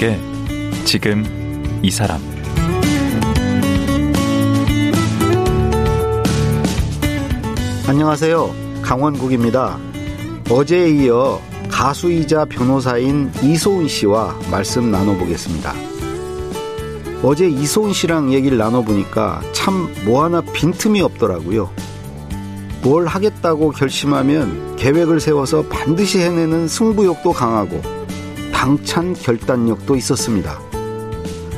강원국의 지금 이 사람 안녕하세요. 강원국입니다. 어제에 이어 가수이자 변호사인 이소은 씨와 말씀 나눠보겠습니다. 어제 이소은 씨랑 얘기를 나눠보니까 참 뭐 하나 빈틈이 없더라고요. 뭘 하겠다고 결심하면 계획을 세워서 반드시 해내는 승부욕도 강하고 당찬 결단력도 있었습니다.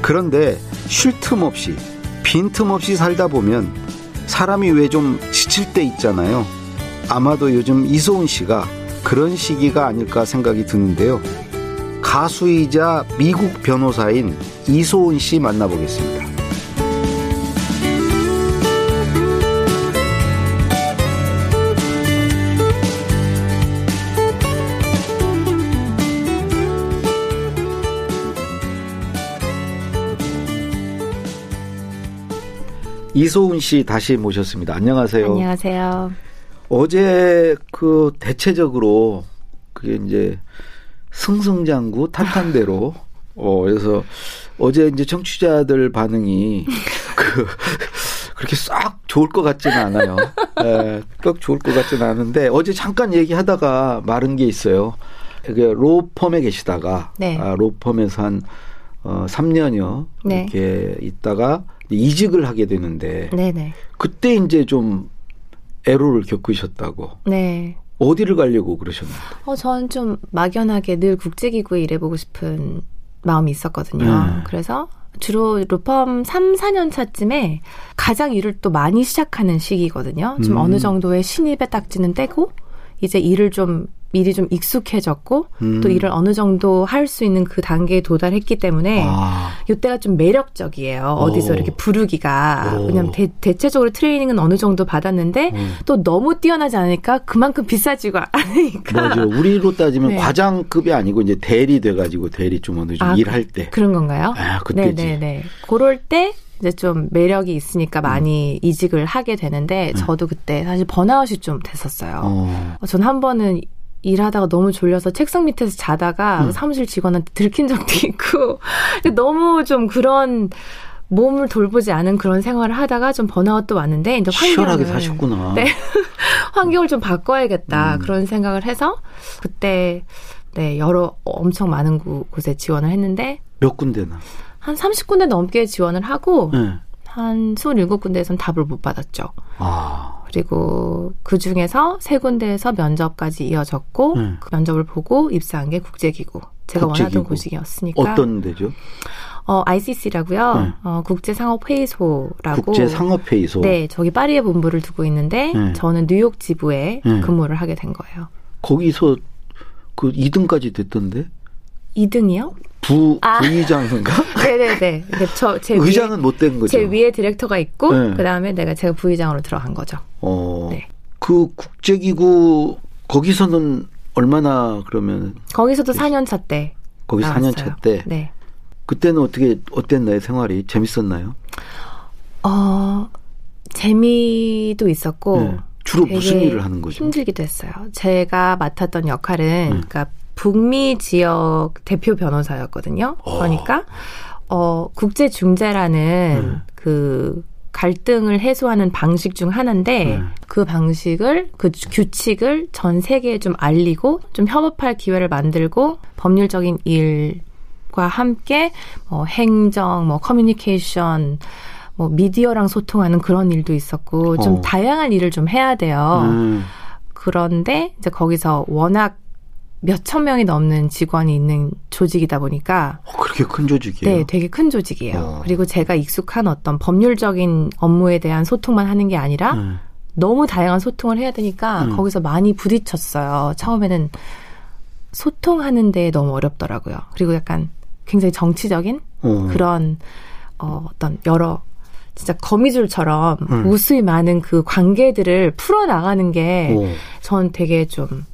그런데 쉴 틈 없이 빈틈 없이 살다 보면 사람이 왜 좀 지칠 때 있잖아요. 아마도 요즘 이소은 씨가 그런 시기가 아닐까 생각이 드는데요. 가수이자 미국 변호사인 이소은 씨 만나보겠습니다. 이소은 씨 다시 모셨습니다. 안녕하세요. 안녕하세요. 어제 그 대체적으로 그게 이제 승승장구 탓한대로 어 그래서 어제 이제 청취자들 반응이 그 그렇게 싹 좋을 것 같지는 않아요. 예, 꼭 좋을 것 같지는 않은데 어제 잠깐 얘기하다가 마른 게 있어요. 이게 로펌에 계시다가 네. 아, 로펌에서 한 어, 3년여 네. 이렇게 있다가 이직을 하게 되는데 네네. 그때 이제 좀 애로를 겪으셨다고 네. 어디를 가려고 그러셨나요? 어, 저는 좀 막연하게 늘 국제기구에 일해보고 싶은 마음이 있었거든요. 네. 그래서 주로 로펌 3, 4년 차쯤에 가장 일을 또 많이 시작하는 시기거든요. 좀 음. 어느 정도의 신입의 딱지는 떼고, 이제 일을 좀 미리 좀 익숙해졌고, 음. 또 일을 어느 정도 할 수 있는 그 단계에 도달했기 때문에, 아, 이때가 좀 매력적이에요. 어디서 오. 이렇게 부르기가. 오. 왜냐면 대, 대체적으로 트레이닝은 어느 정도 받았는데 음. 또 너무 뛰어나지 않으니까 그만큼 비싸지가 않으니까. 맞아. 우리로 따지면 네. 과장급이 아니고 이제 대리 돼가지고 대리 좀 어느 정도 아, 일할 때. 그런 건가요? 아, 그때지. 네네네. 그럴 때 이제 좀 매력이 있으니까 음. 많이 이직을 하게 되는데 저도 그때 사실 번아웃이 좀 됐었어요. 어. 전한 번은 일하다가 너무 졸려서 책상 밑에서 자다가 음. 사무실 직원한테 들킨 적도 있고 너무 좀 그런 몸을 돌보지 않은 그런 생활을 하다가 좀 번아웃도 왔는데 이제 환경을 사셨구나. 네. 환경을 좀 바꿔야겠다 음. 그런 생각을 해서 그때 네 여러 엄청 많은 구- 곳에 지원을 했는데 몇 군데나. 한 30군데 넘게 지원을 하고 네. 한 27군데에선 답을 못 받았죠. 아, 그리고 그 중에서 세 군데에서 면접까지 이어졌고 네. 그 면접을 보고 입사한 게 국제기구. 제가 원하던 국제기구. 곳이었으니까. 어떤 데죠? 어, ICC라고요. 네. 어, 국제상업회의소라고. 국제상업회의소. 네, 저기 파리에 본부를 두고 있는데 네. 저는 뉴욕 지부에 네. 근무를 하게 된 거예요. 거기서 그 2등까지 됐던데? 2등이요? 부, 아. 부의장인가? 네네네. 저 제 의장은 못 된 거죠. 제 위에 디렉터가 있고 네. 그 다음에 내가 제가 부의장으로 들어간 거죠. 어. 네. 그 국제기구, 거기서는 얼마나 그러면, 거기서도 4년 차 때. 거기 나왔어요. 4년 차 때. 네. 그때는 어떻게, 어땠나요, 생활이? 재밌었나요? 어, 재미도 있었고. 네. 주로 무슨 일을 하는 거죠? 힘들기도 했어요. 제가 맡았던 역할은, 음. 그러니까 북미 지역 대표 변호사였거든요. 어. 그러니까, 어, 국제 중재라는 음. 그 갈등을 해소하는 방식 중 하나인데, 음. 그 방식을, 그 규칙을 전 세계에 좀 알리고, 좀 협업할 기회를 만들고, 법률적인 일과 함께, 뭐, 행정, 뭐, 커뮤니케이션, 뭐, 미디어랑 소통하는 그런 일도 있었고, 좀 어. 다양한 일을 좀 해야 돼요. 음. 그런데 이제 거기서 워낙 몇천 명이 넘는 직원이 있는 조직이다 보니까 어, 그렇게 큰 조직이에요? 네, 되게 큰 조직이에요. 어. 그리고 제가 익숙한 어떤 법률적인 업무에 대한 소통만 하는 게 아니라 음. 너무 다양한 소통을 해야 되니까 음. 거기서 많이 부딪혔어요. 처음에는 소통하는 데 너무 어렵더라고요. 그리고 약간 굉장히 정치적인 어. 그런 어, 어떤 여러 진짜 거미줄처럼 음. 무수히 많은 그 관계들을 풀어 나가는 게 어. 전 되게 좀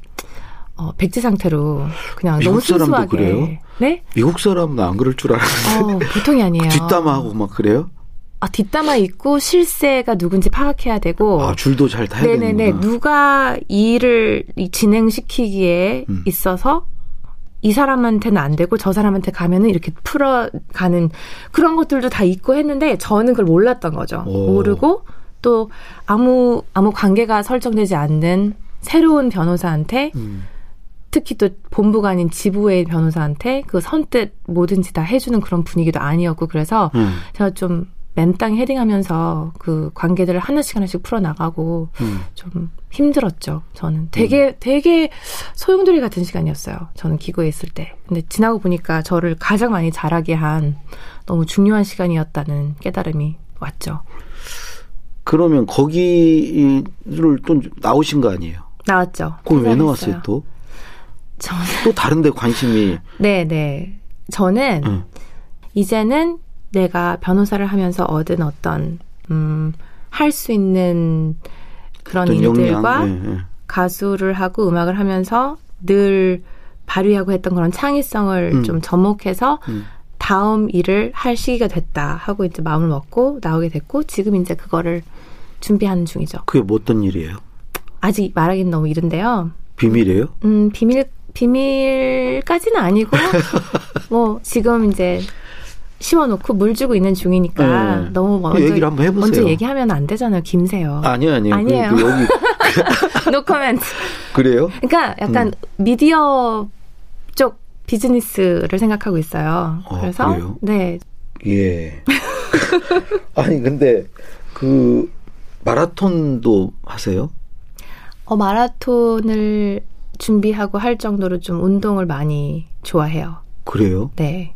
어, 백지 상태로 그냥 미국 너무 사람도 순수하게 그래요? 네? 미국 사람은 안 그럴 줄 알았는데. 어, 보통이 아니에요. 뒷담화하고 막 그래요? 아, 뒷담화 있고 실세가 누군지 파악해야 되고 아, 줄도 잘 타야 어. 네네네 되는구나. 누가 이 일을 이 진행시키기에 음. 있어서 이 사람한테는 안 되고 저 사람한테 가면은 이렇게 풀어가는 그런 것들도 다 있고 했는데 저는 그걸 몰랐던 거죠. 오. 모르고 또 아무 아무 관계가 설정되지 않는 새로운 변호사한테 음. 특히 또 본부가 아닌 지부의 변호사한테 그 선뜻 뭐든지 다 해주는 그런 분위기도 아니었고 그래서 음. 제가 좀 맨땅 헤딩하면서 그 관계들을 하나씩 하나씩 풀어나가고 음. 좀 힘들었죠. 저는 되게 되게 소용돌이 같은 시간이었어요. 저는 기고에 있을 때. 근데 지나고 보니까 저를 가장 많이 자라게 한 너무 중요한 시간이었다는 깨달음이 왔죠. 그러면 거기를 또 나오신 거 아니에요? 나왔죠. 그럼 왜 나왔어요. 또? 저는 또 다른데 관심이 네, 네. 저는 응. 이제는 내가 변호사를 하면서 얻은 어떤 음, 할 수 있는 그런 일들과 예, 예. 가수를 하고 음악을 하면서 늘 발휘하고 했던 그런 창의성을 음. 좀 접목해서 음. 다음 일을 할 시기가 됐다 하고 이제 마음을 먹고 나오게 됐고 지금 이제 그거를 준비하는 중이죠. 그게 뭐 어떤 일이에요? 아직 말하기는 너무 이른데요. 비밀이에요? 음, 비밀, 비밀까지는 아니고, 뭐, 지금 이제 씌워놓고 물 주고 있는 중이니까 네. 너무 먼저. 얘기를 한번 해보세요. 먼저 얘기하면 안 되잖아요. 김세요. 아니요, 아니요. 그- 아니에요. 그 여기 노 코멘트. 그래요? 그러니까 약간 음. 미디어 쪽 비즈니스를 생각하고 있어요. 어, 그래서, 그래요? 네. 예. 아니 근데 그 마라톤도 하세요? 어, 마라톤을 준비하고 할 정도로 좀 운동을 많이 좋아해요. 그래요? 네.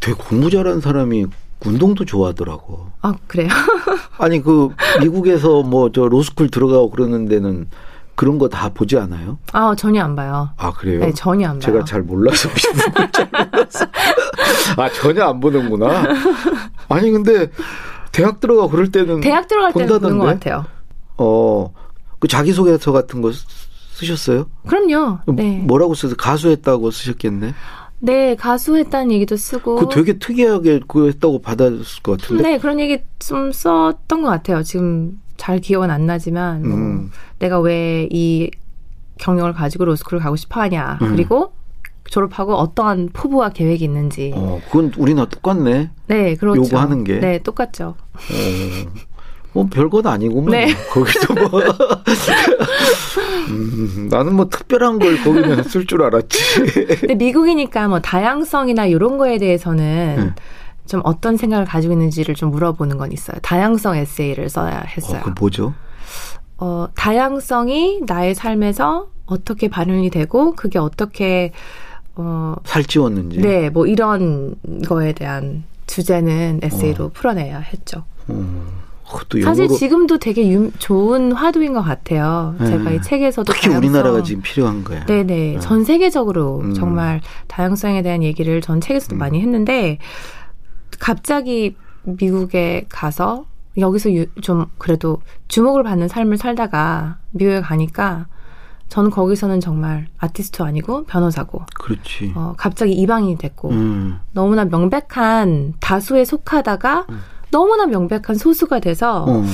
되게 공부 잘하는 사람이 운동도 좋아하더라고. 아, 그래요? 아니 그 미국에서 뭐 저 로스쿨 들어가고 그러는 데는 그런 거 다 보지 않아요? 아, 전혀 안 봐요. 아 그래요? 네, 전혀 안 봐요. 제가 잘 몰라서 미국을 잘 몰라서. 아 전혀 안 보는구나. 아니 근데 대학 들어가 그럴 때는 대학 들어갈 때는 보는 것 본다던데? 같아요. 어, 그 자기소개서 같은 거 쓰- 쓰셨어요? 그럼요. 네. 뭐라고 쓰세요? 가수했다고 쓰셨겠네? 네, 가수 했다는 얘기도 쓰고. 그 되게 특이하게 그거 했다고 받았을 것 같은데? 네, 그런 얘기 좀 썼던 것 같아요. 지금 잘 기억은 안 나지만, 뭐 음. 내가 왜 이 경력을 가지고 로스쿨을 가고 싶어 하냐. 음. 그리고 졸업하고 어떠한 포부와 계획이 있는지. 어, 그건 우리나 똑같네. 네, 그렇죠. 요구하는 게? 네, 똑같죠. 어, 뭐 별건 아니구만. 네. 거기서 뭐. 음, 나는 뭐 특별한 걸 거기는 쓸 줄 알았지. 근데 미국이니까 뭐 다양성이나 이런 거에 대해서는 네. 좀 어떤 생각을 가지고 있는지를 좀 물어보는 건 있어요. 다양성 에세이를 써야 했어요. 어, 그 뭐죠? 어, 다양성이 나의 삶에서 어떻게 반영이 되고 그게 어떻게 어, 살찌웠는지. 네, 뭐 이런 거에 대한 주제는 에세이로 풀어내야 했죠. 어, 어, 또 사실 지금도 되게 유- 좋은 화두인 것 같아요. 네. 제가 이 책에서도 특히 다양성- 우리나라가 지금 필요한 거야. 네네. 전 세계적으로 음. 정말 다양성에 대한 얘기를 전 책에서도 많이 했는데 갑자기 미국에 가서 여기서 유- 좀 그래도 주목을 받는 삶을 살다가 미국에 가니까 저는 거기서는 정말 아티스트 아니고 변호사고 그렇지. 어, 갑자기 이방인이 됐고 음. 너무나 명백한 다수에 속하다가 너무나 명백한 소수가 돼서 어.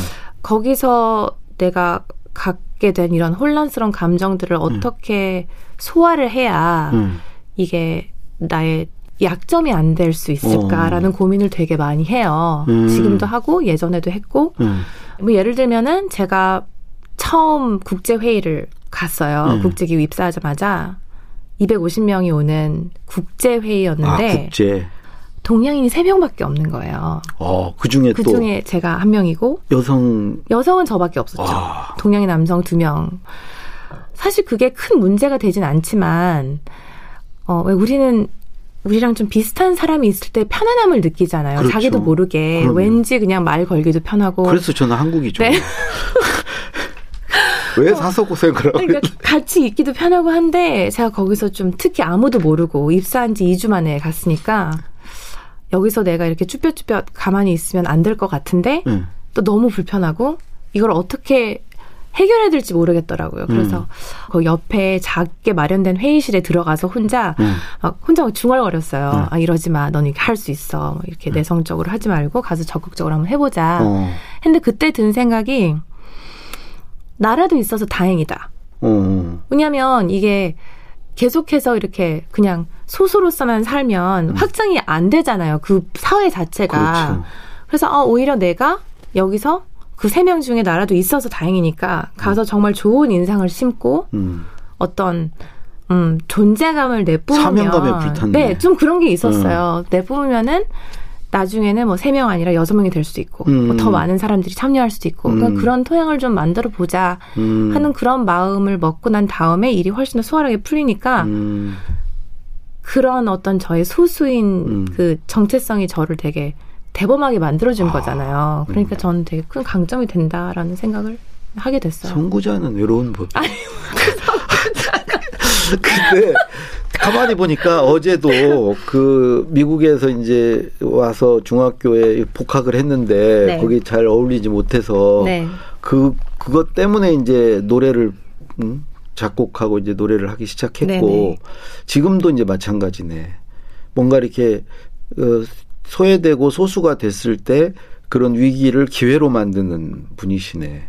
거기서 내가 갖게 된 이런 혼란스러운 감정들을 어떻게 소화를 해야 음. 이게 나의 약점이 안 될 수 있을까라는 고민을 되게 많이 해요. 음. 지금도 하고 예전에도 했고 음. 뭐 예를 들면은 제가 처음 국제 회의를 갔어요. 음. 국제기구 입사하자마자 250명이 오는 국제 아, 회의였는데 국제. 동양인이 3명밖에 없는 거예요. 어, 그 중에 그또 중에 제가 한 명이고 여성 여성은 저밖에 없었죠. 아. 동양인 남성 두 명. 사실 그게 큰 문제가 되진 않지만, 어, 왜 우리는 우리랑 좀 비슷한 사람이 있을 때 편안함을 느끼잖아요. 그렇죠. 자기도 모르게. 그럼요. 왠지 그냥 말 걸기도 편하고. 그래서 저는 한국이 좋아요. 네. 왜 사서 고생을 하고 그러니까 같이 있기도 편하고 한데, 제가 거기서 좀 특히 아무도 모르고 입사한 지 2주 만에 갔으니까, 여기서 내가 이렇게 쭈뼛쭈뼛 가만히 있으면 안 될 것 같은데, 응. 또 너무 불편하고 이걸 어떻게 해결해야 될지 모르겠더라고요. 그래서 그 옆에 작게 마련된 회의실에 들어가서 혼자 응. 막 혼자 막 중얼거렸어요. 응. 아 이러지 마, 너는 할수 있어. 뭐 이렇게 내성적으로 하지 말고 가서 적극적으로 한번 해보자. 어. 근데 그때 든 생각이 나라도 있어서 다행이다. 어. 왜냐하면 이게 계속해서 이렇게 그냥 소수로서만 살면 확장이 안 되잖아요. 그 사회 자체가. 그렇죠. 그래서 아, 오히려 내가 여기서 그 세 명 중에 나라도 있어서 다행이니까 가서 정말 좋은 인상을 심고 음. 어떤 음, 존재감을 내뿜으면 사명감에 불탔네. 네, 좀 그런 게 있었어요. 내뿜으면은 나중에는 뭐 세 명 아니라 여섯 명이 될 수도 있고 음. 뭐더 많은 사람들이 참여할 수도 있고 음. 그러니까 그런 토양을 좀 만들어 보자 음. 하는 그런 마음을 먹고 난 다음에 일이 훨씬 더 수월하게 풀리니까 음. 그런 어떤 저의 소수인 음. 그 정체성이 저를 되게 대범하게 만들어준 아, 거잖아요. 그러니까 음. 저는 되게 큰 강점이 된다라는 생각을 하게 됐어요. 선구자는 외로운 법. 근데 가만히 보니까 어제도 그 미국에서 이제 와서 중학교에 복학을 했는데 네. 거기 잘 어울리지 못해서 네. 그 그것 때문에 이제 노래를 음, 작곡하고 이제 노래를 하기 시작했고 네네. 지금도 이제 마찬가지네. 뭔가 이렇게 어, 소외되고 소수가 됐을 때 그런 위기를 기회로 만드는 분이시네.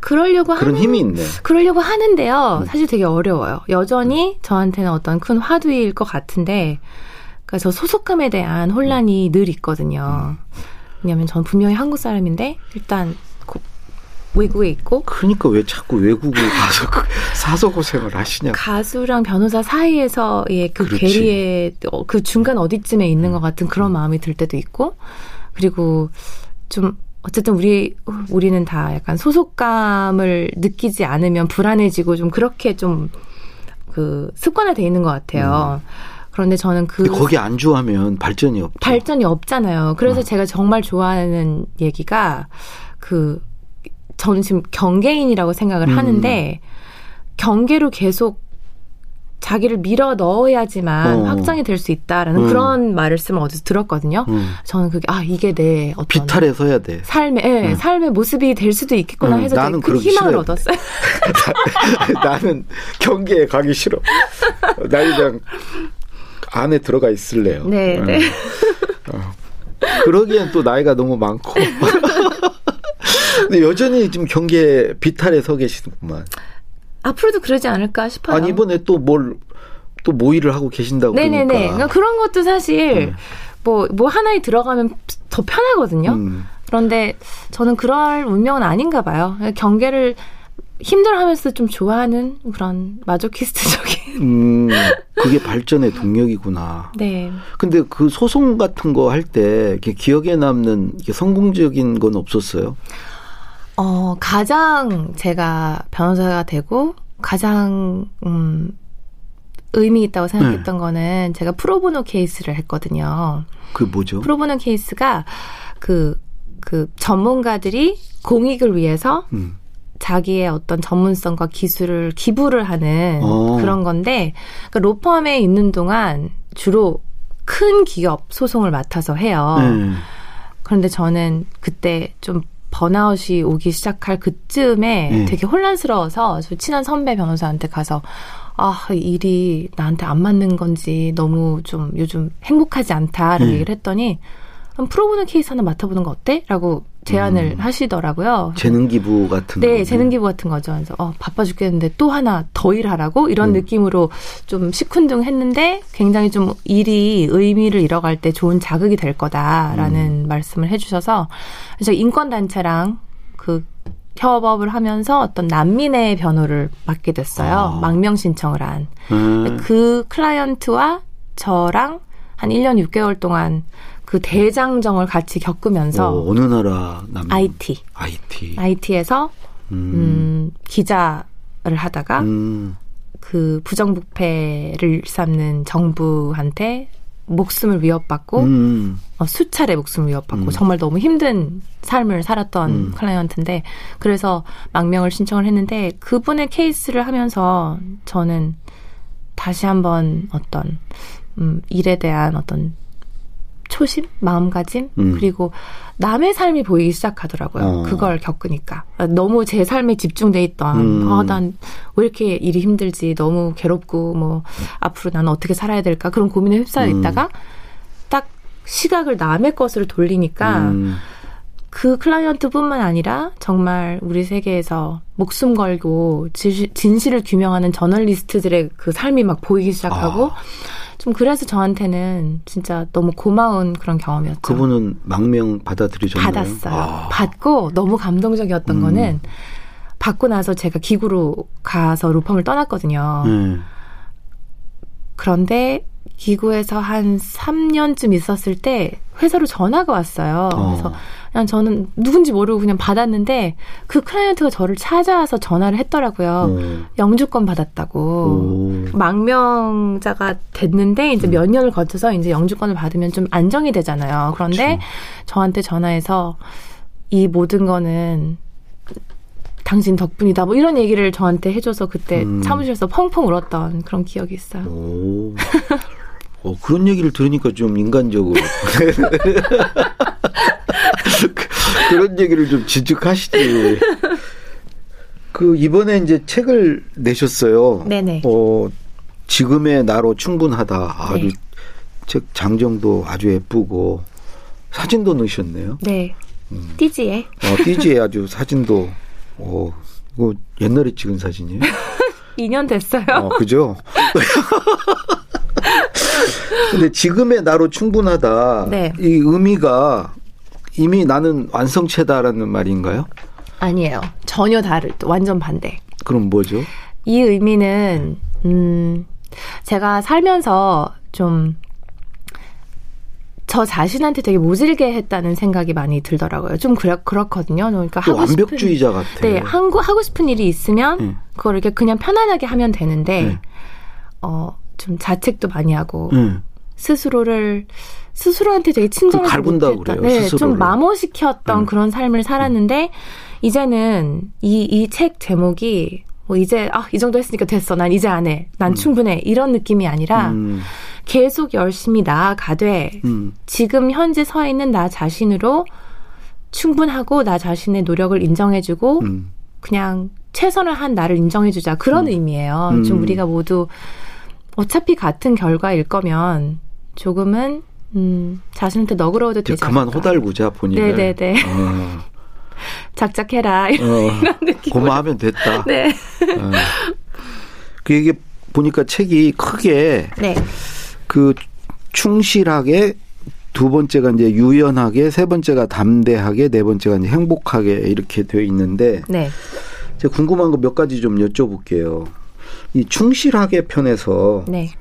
그러려고 그런 하는 힘이 있네. 그러려고 하는데요. 음. 사실 되게 어려워요. 여전히 저한테는 어떤 큰 화두일 것 같은데, 그러니까 저 소속감에 대한 혼란이 늘 있거든요. 왜냐하면 전 분명히 한국 사람인데 일단 고- 외국에 있고 그러니까 왜 자꾸 외국을 가서 그 사서 고생을 하시냐. 가수랑 변호사 사이에서의 그 그렇지. 괴리의 어, 그 중간 어디쯤에 있는 것 같은 그런 마음이 들 때도 있고 그리고 좀 어쨌든 우리 우리는 다 약간 소속감을 느끼지 않으면 불안해지고 좀 그렇게 좀 그 습관화돼 있는 것 같아요. 그런데 저는 그 근데 거기 안주하면 발전이 없죠. 발전이 없잖아요. 그래서 어. 제가 정말 좋아하는 얘기가 그 저는 지금 경계인이라고 생각을 음. 하는데 경계로 계속 자기를 밀어 넣어야지만 어. 확장이 될 수 있다라는 음. 그런 말씀을 어디서 들었거든요. 음. 저는 그게 아 이게 내 어떤 비탈에 서야 돼. 삶의 예, 음. 삶의 모습이 될 수도 있겠구나 음, 해서 나는 그러기 희망을 싫어요. 얻었어요. 나는 경계에 가기 싫어. 나 그냥 안에 들어가 있을래요. 네, 어. 네. 어. 그러기엔 또 나이가 너무 많고. 근데 여전히 지금 경계 비탈에 서 계시는구만. 앞으로도 그러지 않을까 싶어요. 아니 이번에 또 뭘 또 모의를 하고 계신다고 네네네. 그러니까. 그러니까 그런 것도 사실 음. 뭐, 뭐 하나에 들어가면 더 편하거든요. 음. 그런데 저는 그럴 운명은 아닌가 봐요. 경계를 힘들어하면서 좀 좋아하는 그런 마조키스트적인. 음, 그게 발전의 동력이구나. 네. 근데 그 소송 같은 거 할 때 기억에 남는 성공적인 건 없었어요? 어, 가장 제가 변호사가 되고 가장, 음, 의미 있다고 생각했던 네. 거는 제가 프로보노 케이스를 했거든요. 그 뭐죠? 프로보노 케이스가 그, 그 전문가들이 공익을 위해서 음. 자기의 어떤 전문성과 기술을 기부를 하는 어. 그런 건데 그러니까 로펌에 있는 동안 주로 큰 기업 소송을 맡아서 해요. 네. 그런데 저는 그때 좀 번아웃이 오기 시작할 그쯤에 네. 되게 혼란스러워서 저 친한 선배 변호사한테 가서 아, 이 일이 나한테 안 맞는 건지 너무 좀 요즘 행복하지 않다라고 네. 얘기를 했더니 그럼 프로보노 케이스 하나 맡아보는 거 어때? 라고 제안을 음. 하시더라고요. 재능 기부 같은 네, 거. 재능 기부 같은 거죠. 그래서 어, 바빠 죽겠는데 또 하나 더 일하라고 이런 음. 느낌으로 좀 시큰둥했는데 굉장히 좀 일이 의미를 잃어갈 때 좋은 자극이 될 거다라는 음. 말씀을 해주셔서 그래서 인권 단체랑 그 협업을 하면서 어떤 난민의 변호를 맡게 됐어요. 아. 망명 신청을 한. 네. 그 클라이언트와 저랑 한 1년 6개월 동안 그 대장정을 같이 겪으면서 어, 어느 나라 남 IT, IT. IT에서 음. 음, 기자를 하다가 음. 그 부정부패를 일삼는 정부한테 목숨을 위협받고 음. 어, 수차례 목숨을 위협받고 음. 정말 너무 힘든 삶을 살았던 음. 클라이언트인데 그래서 망명을 신청을 했는데 그분의 케이스를 하면서 저는 다시 한번 어떤 음, 일에 대한 어떤 초심, 마음가짐 음. 그리고 남의 삶이 보이기 시작하더라고요. 어. 그걸 겪으니까 너무 제 삶에 집중돼 있던 음. 아, 난 왜 이렇게 일이 힘들지 너무 괴롭고 뭐 앞으로 나는 어떻게 살아야 될까 그런 고민에 휩싸여 음. 있다가 딱 시각을 남의 것으로 돌리니까 음. 그 클라이언트뿐만 아니라 정말 우리 세계에서 목숨 걸고 진실, 진실 을 규명하는 저널리스트들의 그 삶이 막 보이기 시작하고 아. 좀 그래서 저한테는 진짜 너무 고마운 그런 경험이었죠. 그분은 망명 받아들이셨나요? 받았어요. 아. 받고 너무 감동적이었던 음. 거는 받고 나서 제가 기구로 가서 로펌을 떠났거든요. 네. 그런데 기구에서 한 3년쯤 있었을 때 회사로 전화가 왔어요. 어. 그래서 그냥 저는 누군지 모르고 그냥 받았는데 그 클라이언트가 저를 찾아와서 전화를 했더라고요. 어. 영주권 받았다고. 오. 망명자가 됐는데 이제 몇 년을 거쳐서 이제 영주권을 받으면 좀 안정이 되잖아요. 그런데 그렇죠. 저한테 전화해서 이 모든 거는 당신 덕분이다. 뭐 이런 얘기를 저한테 해줘서 그때 음. 사무실에서 펑펑 울었던 그런 기억이 있어요. 오. 어, 그런 얘기를 들으니까 좀 인간적으로. 그런 얘기를 좀 진즉하시지. 그, 이번에 이제 책을 내셨어요. 네네. 어, 지금의 나로 충분하다. 아주 네. 책 장정도 아주 예쁘고 사진도 넣으셨네요. 네. 음. 띠지에. 어, 띠지에 아주 사진도, 어, 이거 옛날에 찍은 사진이에요? 2년 됐어요. 어, 그죠? 근데 지금의 나로 충분하다. 네. 이 의미가 이미 나는 완성체다라는 말인가요? 아니에요. 전혀 다를, 완전 반대. 그럼 뭐죠? 이 의미는, 음, 제가 살면서 좀, 저 자신한테 되게 모질게 했다는 생각이 많이 들더라고요. 좀 그렇, 그렇거든요. 그러니까 또 하고 싶은. 완벽주의자 같아. 네, 하고, 하고 싶은 일이 있으면, 네. 그걸 이렇게 그냥 편안하게 하면 되는데, 네. 어, 좀 자책도 많이 하고, 응. 스스로를 스스로한테 되게 갈군다고 못했던, 그래요, 네, 스스로를. 좀 마모시켰던 음. 그런 삶을 살았는데 이제는 이 이 책 제목이 뭐 이제 아 이 정도 했으니까 됐어 난 이제 안 해난 충분해 이런 느낌이 아니라 음, 계속 열심히 나아가되 음, 지금 현재 서 있는 나 자신으로 충분하고 나 자신의 노력을 인정해주고 음. 그냥 최선을 한 나를 인정해주자 그런 의미예요. 음. 좀 우리가 모두 어차피 같은 결과일 거면 조금은 음, 자신한테 너그러워도 되지 그만 않을까. 호달구자 본인을. 네네네. 어, 작작해라 이런 어, 느낌. 고마하면 됐다. 네. 어. 그 이게 보니까 책이 크게 네. 그 충실하게 두 번째가 이제 유연하게 세 번째가 담대하게 네 번째가 이제 행복하게 이렇게 되어 있는데 네. 제가 궁금한 거 몇 가지 좀 여쭤볼게요. 이 충실하게 편에서 네.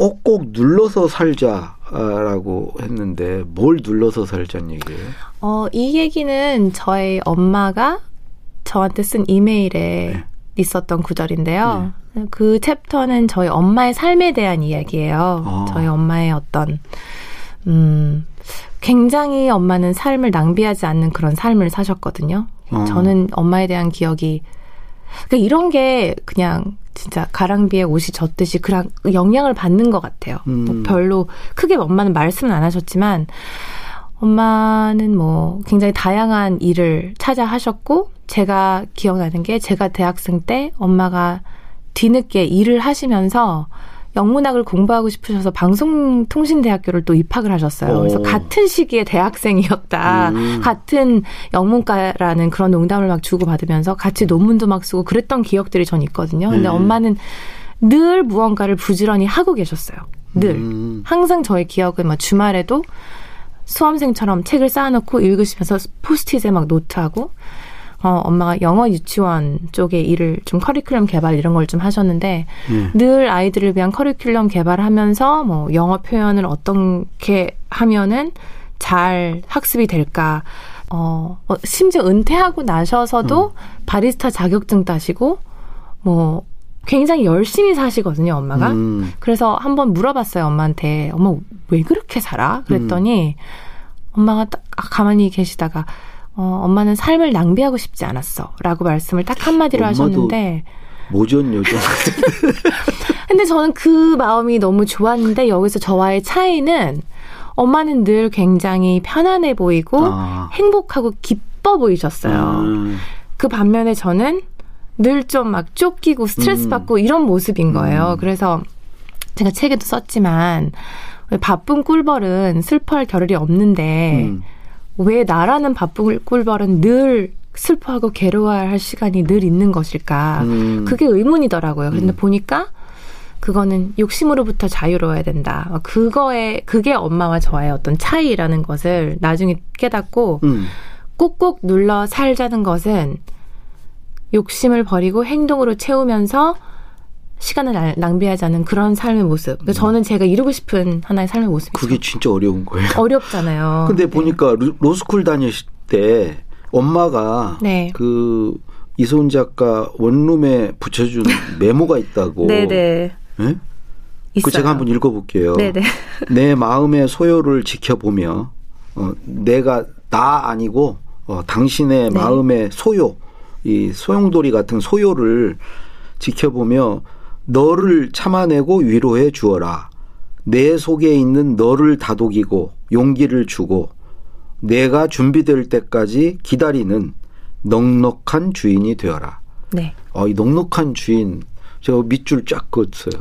꼭꼭 눌러서 살자라고 했는데 뭘 눌러서 살자는 얘기예요? 어, 이 얘기는 저희 엄마가 저한테 쓴 이메일에 네. 있었던 구절인데요. 그 챕터는 저희 엄마의 삶에 대한 이야기예요. 아. 저희 엄마의 어떤, 음, 굉장히 엄마는 삶을 낭비하지 않는 그런 삶을 사셨거든요. 어. 저는 엄마에 대한 기억이, 그러니까 이런 게 그냥 진짜 가랑비에 옷이 젖듯이 그냥 영향을 받는 것 같아요. 음. 뭐 별로 크게 엄마는 말씀은 안 하셨지만, 엄마는 뭐 굉장히 다양한 일을 찾아 하셨고, 제가 기억나는 게 제가 대학생 때 엄마가 뒤늦게 일을 하시면서 영문학을 공부하고 싶으셔서 방송통신대학교를 또 입학을 하셨어요. 그래서 오. 같은 시기에 대학생이었다. 음. 같은 영문과라는 그런 농담을 막 주고받으면서 같이 논문도 막 쓰고 그랬던 기억들이 전 있거든요. 근데 네. 엄마는 늘 무언가를 부지런히 하고 계셨어요. 늘. 음. 항상 저의 기억은 막 주말에도 수험생처럼 책을 쌓아놓고 읽으시면서 포스트잇에 막 노트하고 어, 엄마가 영어 유치원 쪽에 일을 좀 커리큘럼 개발 이런 걸 좀 하셨는데 예. 늘 아이들을 위한 커리큘럼 개발하면서 뭐 영어 표현을 어떻게 하면은 잘 학습이 될까? 어, 어, 심지어 은퇴하고 나셔서도 바리스타 자격증 따시고 뭐 굉장히 열심히 사시거든요 엄마가. 음. 그래서 한번 물어봤어요 엄마한테 엄마 왜 그렇게 살아? 그랬더니 엄마가 딱 가만히 계시다가 어, 엄마는 삶을 낭비하고 싶지 않았어 라고 말씀을 딱 한마디로 하셨는데 모전 요정. 근데 저는 그 마음이 너무 좋았는데 여기서 저와의 차이는 엄마는 늘 굉장히 편안해 보이고 아. 행복하고 기뻐 보이셨어요. 음. 그 반면에 저는 늘 좀 막 쫓기고 스트레스 음. 받고 이런 모습인 거예요. 음. 그래서 제가 책에도 썼지만 왜 바쁜 꿀벌은 슬퍼할 겨를이 없는데 음. 왜 나라는 바쁜 꿀벌은 늘 슬퍼하고 괴로워할 시간이 늘 있는 것일까? 음. 그게 의문이더라고요. 근데 음. 보니까 그거는 욕심으로부터 자유로워야 된다. 그거에 그게 엄마와 저의 어떤 차이라는 것을 나중에 깨닫고 음. 꾹꾹 눌러 살자는 것은 욕심을 버리고 행동으로 채우면서 시간을 낭비하지 않은 그런 삶의 모습. 그러니까 저는 제가 이루고 싶은 하나의 삶의 모습이죠. 음. 그게 진짜 어려운 거예요. 어렵잖아요. 근데 네. 보니까 루- 로스쿨 다니실 때 엄마가 네. 그 이소은 작가 원룸에 붙여준 메모가 있다고. 네네. 예? 있어요. 그 제가 한번 읽어볼게요. 네네. 내 마음의 소요를 지켜보며 어, 내가 나 아니고 어, 당신의 네. 마음의 소요, 이 소용돌이 같은 소요를 지켜보며 너를 참아내고 위로해 주어라. 내 속에 있는 너를 다독이고 용기를 주고 내가 준비될 때까지 기다리는 넉넉한 주인이 되어라. 네. 어, 이 넉넉한 주인, 저 밑줄 쫙 그었어요.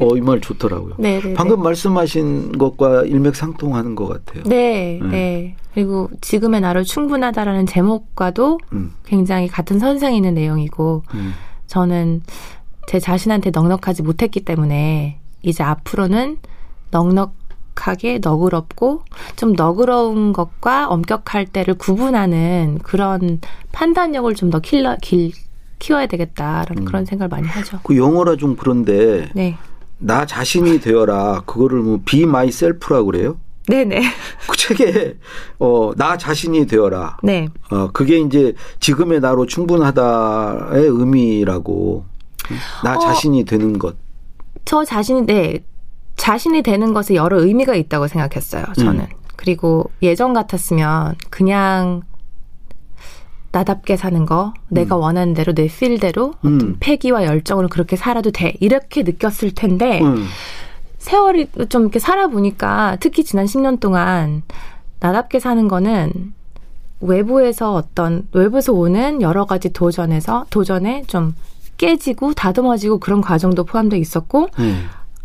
어, 이 말 좋더라고요. 네네. 방금 말씀하신 것과 일맥상통하는 것 같아요. 네, 네. 네. 그리고 지금의 나로 충분하다라는 제목과도 음, 굉장히 같은 선상에 있는 내용이고 음, 저는 제 자신한테 넉넉하지 못했기 때문에 이제 앞으로는 넉넉하게 너그럽고 좀 너그러운 것과 엄격할 때를 구분하는 그런 판단력을 좀더 킬러 길 키워야 되겠다라는 음. 그런 생각을 많이 하죠. 그 영어라 좀 그런데 네. 나 자신이 되어라 그거를 뭐 be myself라고 그래요? 네네. 그 책에 어, 나 자신이 되어라. 네. 어, 그게 이제 지금의 나로 충분하다의 의미라고 나 어. 자신이 되는 것. 저 자신이 네 자신이 되는 것에 여러 의미가 있다고 생각했어요. 저는 음. 그리고 예전 같았으면 그냥 나답게 사는 거, 내가 원하는 대로 내 필대로 어떤 음. 패기와 열정으로 그렇게 살아도 돼 이렇게 느꼈을 텐데 음, 세월이 좀 이렇게 살아보니까 특히 지난 10년 동안 나답게 사는 거는 외부에서 어떤 외부에서 오는 여러 가지 도전에서 도전에 좀 깨지고 다듬어지고 그런 과정도 포함되어 있었고 네.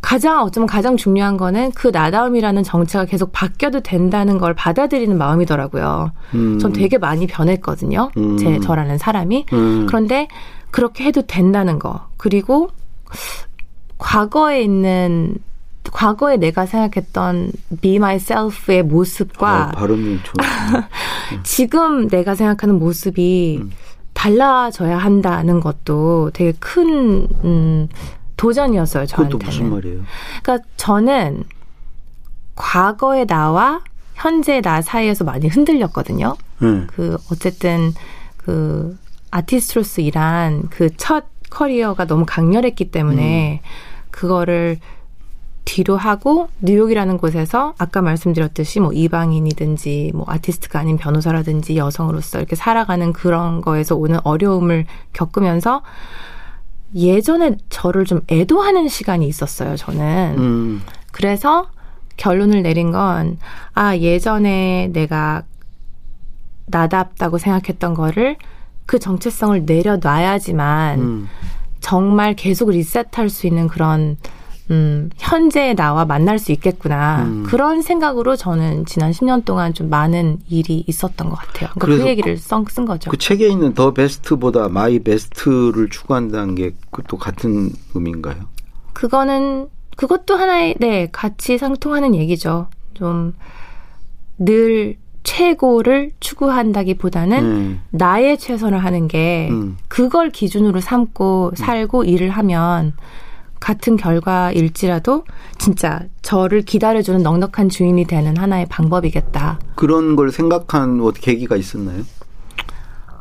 가장 어쩌면 가장 중요한 거는 그 나다움이라는 정체가 계속 바뀌어도 된다는 걸 받아들이는 마음이더라고요. 음, 전 되게 많이 변했거든요. 음. 제 저라는 사람이. 음, 그런데 그렇게 해도 된다는 거. 그리고 과거에 있는 과거에 내가 생각했던 be myself의 모습과 어, 발음이. 지금 내가 생각하는 모습이 음. 달라져야 한다는 것도 되게 큰 음, 도전이었어요 저한테는. 그것도 무슨 말이에요? 그러니까 저는 과거의 나와 현재의 나 사이에서 많이 흔들렸거든요. 네. 그 어쨌든 그 아티스트로서 일한 그 첫 커리어가 너무 강렬했기 때문에 그거를 뒤로 하고 뉴욕이라는 곳에서 아까 말씀드렸듯이 뭐 이방인이든지 뭐 아티스트가 아닌 변호사라든지 여성으로서 이렇게 살아가는 그런 거에서 오는 어려움을 겪으면서 예전에 저를 좀 애도하는 시간이 있었어요, 저는. 음, 그래서 결론을 내린 건, 아, 예전에 내가 나답다고 생각했던 거를 그 정체성을 내려놔야지만 음, 정말 계속 리셋할 수 있는 그런, 음, 현재의 나와 만날 수 있겠구나. 음. 그런 생각으로 저는 지난 10년 동안 좀 많은 일이 있었던 것 같아요. 그러니까 그 얘기를 써, 쓴 거죠. 그 책에 있는 the best보다 my best를 추구한다는 게 그것도 같은 의미인가요? 그거는 그것도 하나의 네 같이 상통하는 얘기죠. 좀 늘 최고를 추구한다기보다는 네. 나의 최선을 하는 게 음. 그걸 기준으로 삼고 살고 일을 하면 같은 결과일지라도 진짜 저를 기다려주는 넉넉한 주인이 되는 하나의 방법이겠다. 그런 걸 생각한 뭐 계기가 있었나요?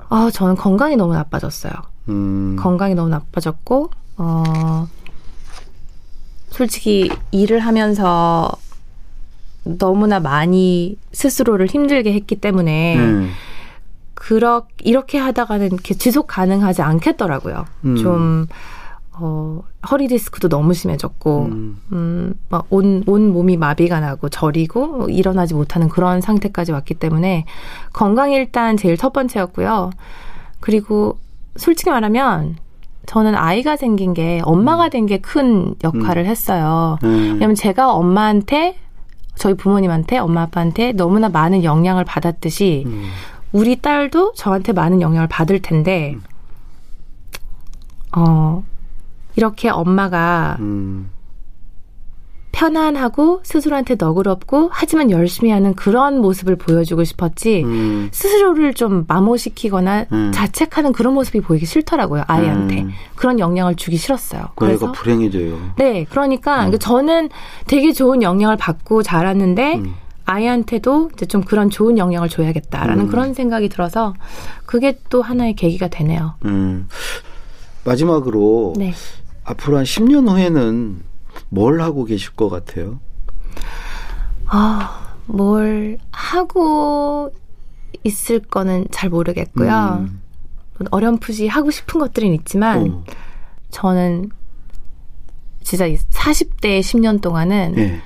아, 저는 건강이 너무 나빠졌어요. 음, 건강이 너무 나빠졌고, 어, 솔직히 일을 하면서 너무나 많이 스스로를 힘들게 했기 때문에, 네. 그렇, 이렇게 하다가는 이렇게 지속 가능하지 않겠더라고요. 음. 좀, 어, 허리 디스크도 너무 심해졌고, 음, 음, 막 온, 온 몸이 마비가 나고 저리고 일어나지 못하는 그런 상태까지 왔기 때문에 건강이 일단 제일 첫 번째였고요. 그리고 솔직히 말하면 저는 아이가 생긴 게 엄마가 된 게 큰 역할을 했어요. 네. 왜냐면 제가 엄마한테 저희 부모님한테 엄마 아빠한테 너무나 많은 영향을 받았듯이 음. 우리 딸도 저한테 많은 영향을 받을 텐데 음. 어 이렇게 엄마가 음. 편안하고 스스로한테 너그럽고 하지만 열심히 하는 그런 모습을 보여주고 싶었지 음. 스스로를 좀 마모시키거나 음. 자책하는 그런 모습이 보이기 싫더라고요 아이한테 음. 그런 영향을 주기 싫었어요. 그래서 불행해져요. 네 그러니까 저는 되게 좋은 영향을 받고 자랐는데 음. 아이한테도 이제 좀 그런 좋은 영향을 줘야겠다라는 음. 그런 생각이 들어서 그게 또 하나의 계기가 되네요. 음. 마지막으로 네. 앞으로 한 10년 후에는 뭘 하고 계실 것 같아요? 아, 뭘 하고 있을 거는 잘 모르겠고요. 음. 어렴풋이 하고 싶은 것들은 있지만 어. 저는 진짜 이 40대 10년 동안은 예.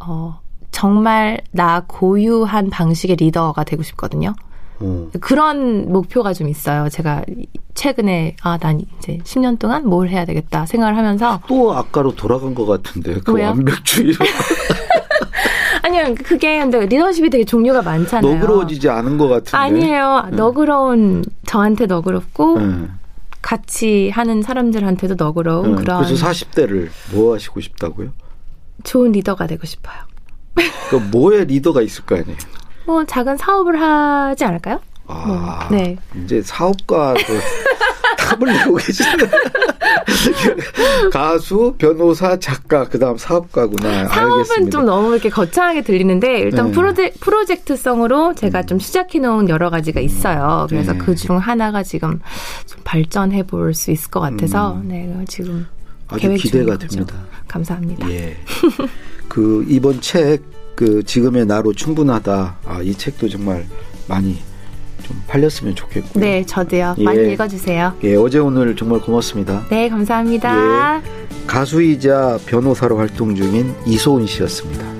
어, 정말 나 고유한 방식의 리더가 되고 싶거든요. 어. 그런 목표가 좀 있어요. 제가 최근에 아, 난 이제 10년 동안 뭘 해야 되겠다 생각을 하면서 또 아까로 돌아간 것 같은데 그 왜요? 완벽주의로 아니요. 그게 근데 리더십이 되게 종류가 많잖아요. 너그러워지지 않은 것 같은데. 아니에요. 너그러운 저한테 너그럽고 예. 같이 하는 사람들한테도 너그러운 예. 그런 그래서 40대를 뭐 하시고 싶다고요? 좋은 리더가 되고 싶어요. 그 뭐의 리더가 있을 거 아니에요? 뭐 작은 사업을 하지 않을까요? 아, 뭐, 네. 이제 사업가도 탑을 내고 계시네. 가수, 변호사, 작가, 그 다음 사업가구나. 사업은 알겠습니다. 좀 너무 이렇게 거창하게 들리는데 일단 네. 음. 프로제, 프로젝트성으로 제가 좀 시작해 놓은 여러 가지가 있어요. 그래서 네. 그중 하나가 지금 좀 발전해 볼 수 있을 것 같아서 네, 지금 음. 아주 기대가. 됩니다. 감사합니다. 예. 그 이번 책, 그 지금의 나로 충분하다. 아, 이 책도 정말 많이 좀 팔렸으면 좋겠고요. 네, 저도요. 예. 많이 읽어주세요. 예, 어제 오늘 정말 고맙습니다. 네, 감사합니다. 가수이자 변호사로 활동 중인 이소은 씨였습니다.